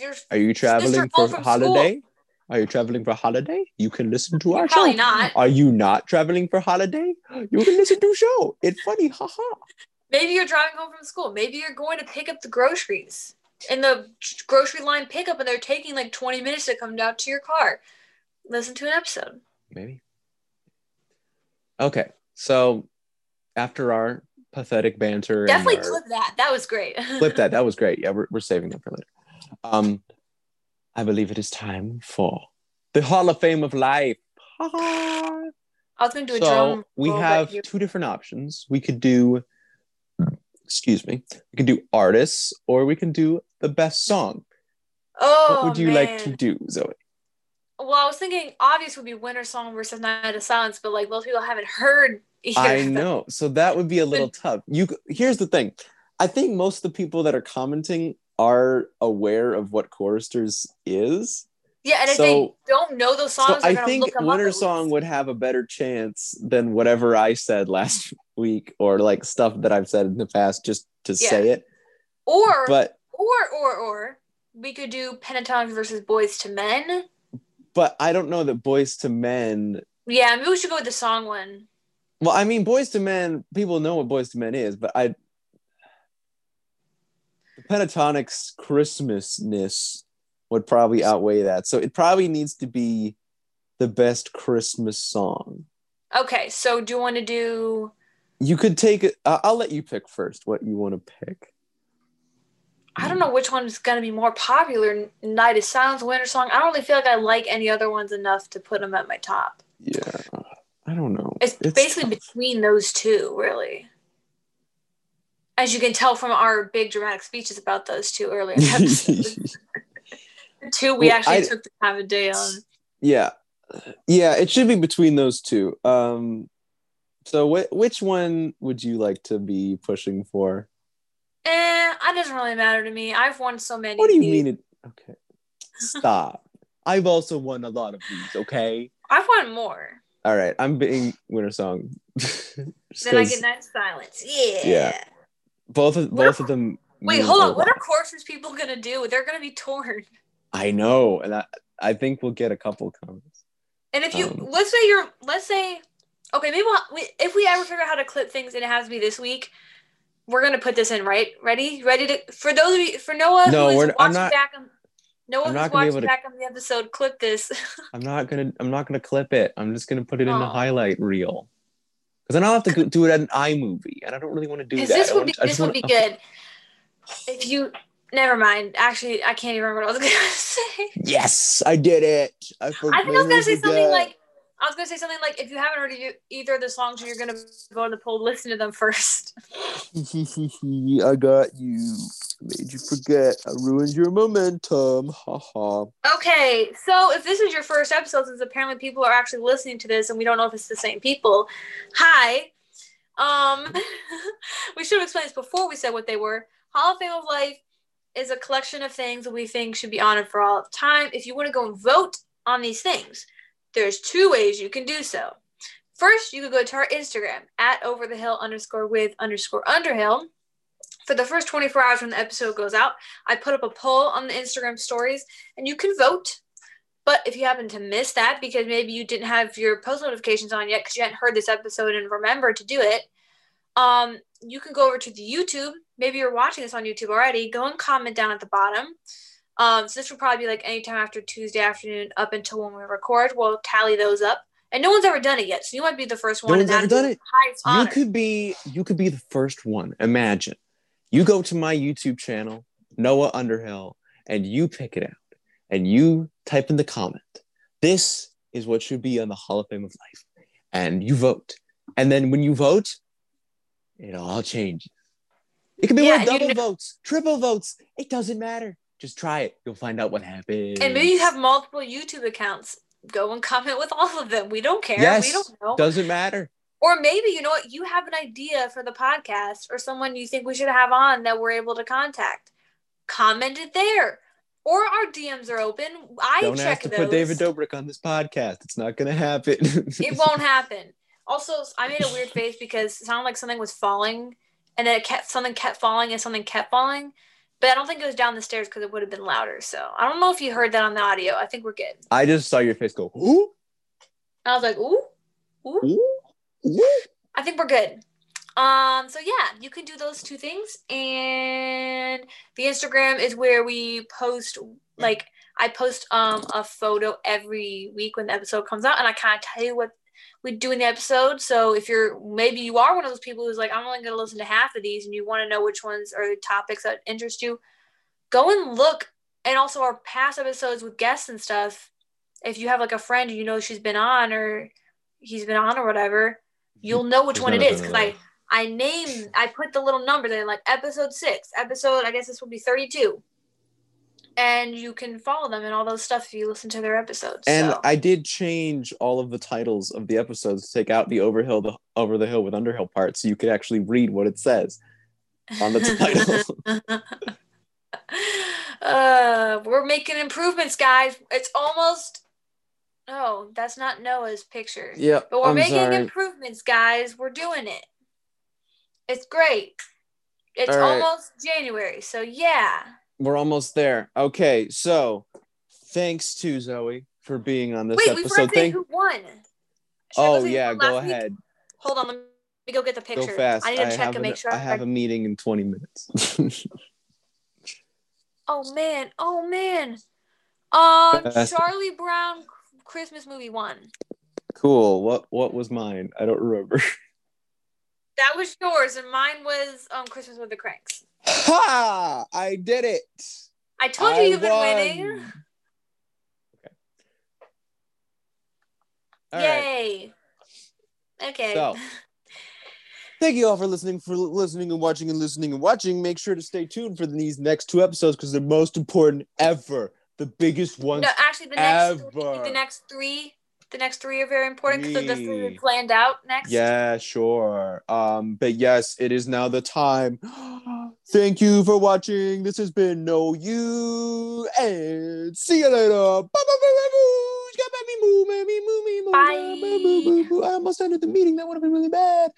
Your, are you traveling for holiday are you traveling for holiday you can listen to our probably show not. Are you not traveling for holiday? You can listen to show. It's funny, haha. Maybe you're driving home from school. Maybe you're going to pick up the groceries in the grocery line pickup, and they're taking like 20 minutes to come down to your car. listen to an episode. Maybe. Okay, so after our pathetic banter, Definitely our- clip that. That was great. clip that. That was great. Yeah, we're, we're saving that for later. Um, I believe it is time for the Hall of Fame of Life. I was gonna do a so drum. we have you- two different options. We could do, excuse me, we can do artists or we can do the best song. Oh, what would you like to do, Zoe? Well, I was thinking obvious would be Winter Song versus Night of Silence, but like most people haven't heard. I know. So that would be a little tough. You here's the thing. I think most of the people that are commenting are aware of what choristers is. Yeah, and if So- they don't know those songs, so I think Winter Song would have a better chance than whatever I said last week or like stuff that I've said in the past just to Yeah. say it. Or But or or or we could do Pentatonix versus Boyz II Men. but I don't know that Boyz II Men. Yeah, maybe we should go with the song one. Well, I mean, Boyz II Men. People know what Boyz II Men is, but I. Pentatonix's Christmasness would probably outweigh that, so it probably needs to be the best Christmas song. Okay, so do you want to do? You could take it. I- I'll let you pick first. What you want to pick? I don't know which one is gonna be more popular. Night of Silence, Winter Song. I don't really feel like I like any other ones enough to put them at my top. Yeah, I don't know. It's, basically tough. between those two, really. As you can tell from our big dramatic speeches about those two earlier the two we Well, actually I- took the time of day on. yeah, yeah. It should be between those two. Um, so wh- which one would you like to be pushing for? Eh, it doesn't really matter to me. I've won so many. What do you these. mean? It okay. Stop. I've also won a lot of these. Okay. I've won more. All right. I'm being winner song. Then I get night silence. Yeah. Yeah. Both of What both are- of them. Wait, hold on. What are courses people gonna do? They're gonna be torn. I know, and I I think we'll get a couple comments. And if you Um, let's say you're let's say okay, maybe we'll, we, if we ever figure out how to clip things and it has to be this week, we're gonna put this in, right? Ready? Ready to for those of you for Noah No, who is watching not- back on Noah who's not gonna be watching able to- back on the episode, clip this. I'm not gonna I'm not gonna clip it. I'm just gonna put it in the highlight reel. Because then I'll have to do it at an iMovie, and I don't really want to do that. This would be this would be oh. good. If you never mind. Actually, I can't even remember what I was gonna say. Yes, I did it. I, I think I was gonna say something forgot. like I was gonna say something like if you haven't heard of either of the songs, you're gonna go on the poll, listen to them first. I got you. Made you forget. I ruined your momentum. Ha ha. Okay, so if this is your first episode, since apparently people are actually listening to this and we don't know if it's the same people, hi. Um, we should have explained this before we said what they were. Hall of Fame of Life is a collection of things that we think should be honored for all time. If you want to go and vote on these things, there's two ways you can do so. First, you could go to our Instagram at over the hill underscore with underscore underhill. For the first 24 hours when the episode goes out, I put up a poll on the Instagram stories and you can vote. But if you happen to miss that because maybe you didn't have your post notifications on yet because you hadn't heard this episode and remember to do it, um, you can go over to the YouTube. Maybe you're watching this on YouTube already. Go and comment down at the bottom. Um, so this will probably be like anytime after Tuesday afternoon up until when we record. We'll tally those up. And no one's ever done it yet, so you might be the first one. No one's ever done it. You honor. could be you could be the first one. Imagine. You go to my YouTube channel, Noah Underhill, and you pick it out. And you type in the comment. This is what should be on the Hall of Fame of Life. And you vote. And then when you vote, it all changes. It can be Yeah, worth and you double votes, triple votes. It doesn't matter. Just try it. You'll find out what happens. and maybe you have multiple YouTube accounts. Go and comment with all of them. We don't care. Yes. We don't know. doesn't matter. Or maybe you know what you have an idea for the podcast or someone you think we should have on that we're able to contact. Comment it there. Or our DMs are open. I Don't check ask to those. put David Dobrik on this podcast. It's not gonna happen. it won't happen. Also, I made a weird face because it sounded like something was falling, and then it kept something kept falling and something kept falling. But I don't think it was down the stairs because it would have been louder. So I don't know if you heard that on the audio. I think we're good. I just saw your face go, ooh, I was like, ooh, ooh. ooh, ooh. I think we're good. Um, so yeah, you can do those two things, and the Instagram is where we post like I post um a photo every week when the episode comes out, and I kind of tell you what we do in the episode. So if you're maybe you are one of those people who's like, I'm only going to listen to half of these, and you want to know which ones are the topics that interest you, go and look. And also our past episodes with guests and stuff. If you have like a friend you know she's been on or he's been on or whatever, you'll know which There's one it is because I. I name I put the little number there like episode six, episode I guess this will be thirty two. And you can follow them and all those stuff if you listen to their episodes. And so. I did change all of the titles of the episodes to take out the overhill the over the hill with underhill part so you could actually read what it says on the title. uh, we're making improvements, guys. It's almost. Oh, that's not Noah's picture. Yeah. But we're I'm making sorry. improvements, guys. We're doing it. It's great. It's right. almost January, so yeah. We're almost there. Okay, so thanks to Zoe for being on this Wait, we forgot episode. to say Thank- who won. Should oh yeah, go last week? ahead. Hold on, let me go get the picture. Go fast. I need to check and an- make sure. I have a meeting in 20 minutes. Oh man, oh man. Um. Charlie Brown Christmas movie won. cool. What what was mine? I don't remember. That was yours, and mine was um Christmas with the Cranks. Ha! I did it. I told you I you've been winning. Okay. All right. Yay. Okay. So- Thank you all for listening, for listening and watching and listening and watching. Make sure to stay tuned for these next two episodes because they're most important ever. The biggest ones. no, actually, the next three, the next three, the next three are very important because the three Three. planned out next. Yeah, sure. Um, but yes, it is now the time. Thank you for watching. This has been No You, and see you later. Bye. I almost ended the meeting. That would have been really bad.